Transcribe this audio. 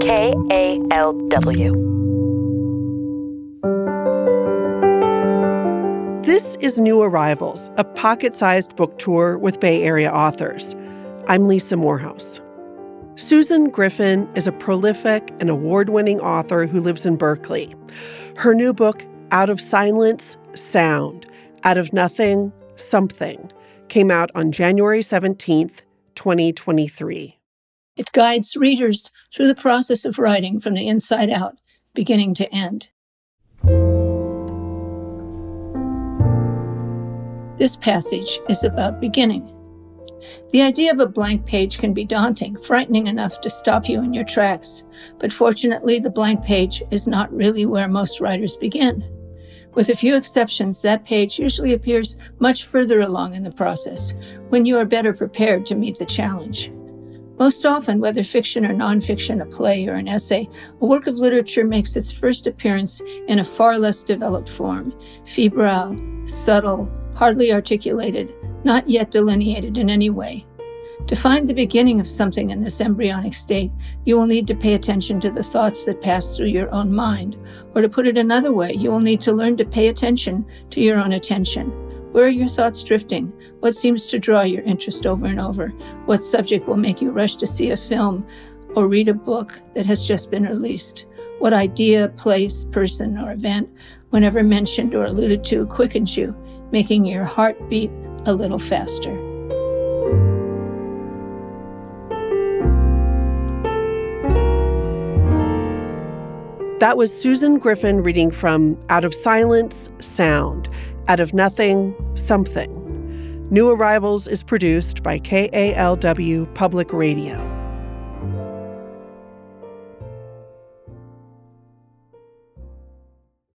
KALW. This is New Arrivals, a pocket sized book tour with Bay Area authors. I'm Lisa Morehouse. Susan Griffin is a prolific and award winning author who lives in Berkeley. Her new book, Out of Silence, Sound, Out of Nothing, Something, came out on January 17th, 2023. It guides readers through the process of writing from the inside out, beginning to end. This passage is about beginning. The idea of a blank page can be daunting, frightening enough to stop you in your tracks. But fortunately, the blank page is not really where most writers begin. With a few exceptions, that page usually appears much further along in the process, when you are better prepared to meet the challenge. Most often, whether fiction or nonfiction, a play or an essay, a work of literature makes its first appearance in a far less developed form, febrile, subtle, hardly articulated, not yet delineated in any way. To find the beginning of something in this embryonic state, you will need to pay attention to the thoughts that pass through your own mind. Or to put it another way, you will need to learn to pay attention to your own attention. Where are your thoughts drifting? What seems to draw your interest over and over? What subject will make you rush to see a film or read a book that has just been released? What idea, place, person, or event, whenever mentioned or alluded to, quickens you? making your heart beat a little faster. That was Susan Griffin reading from Out of Silence, Sound, Out of Nothing, Something. New Arrivals is produced by KALW Public Radio.